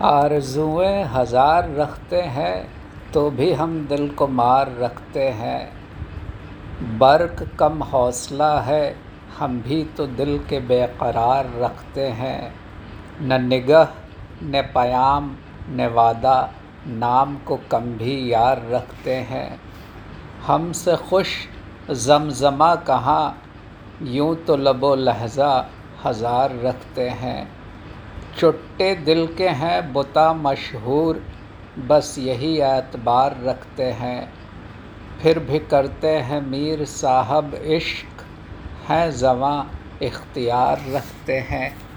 आरजुएँ हज़ार रखते हैं तो भी हम दिल को मार रखते हैं। बर्क कम हौसला है, हम भी तो दिल के बेकरार रखते हैं। न निगह, न पयाम, न वादा, नाम को कम भी यार रखते हैं। हमसे खुश, जमजमा कहाँ, यूँ तो लबो लहजा हज़ार रखते हैं। चुट्टे दिल के हैं बुता मशहूर, बस यही एतबार रखते हैं। फिर भी करते हैं मीर साहब इश्क, हैं जवां इख्तियार रखते हैं।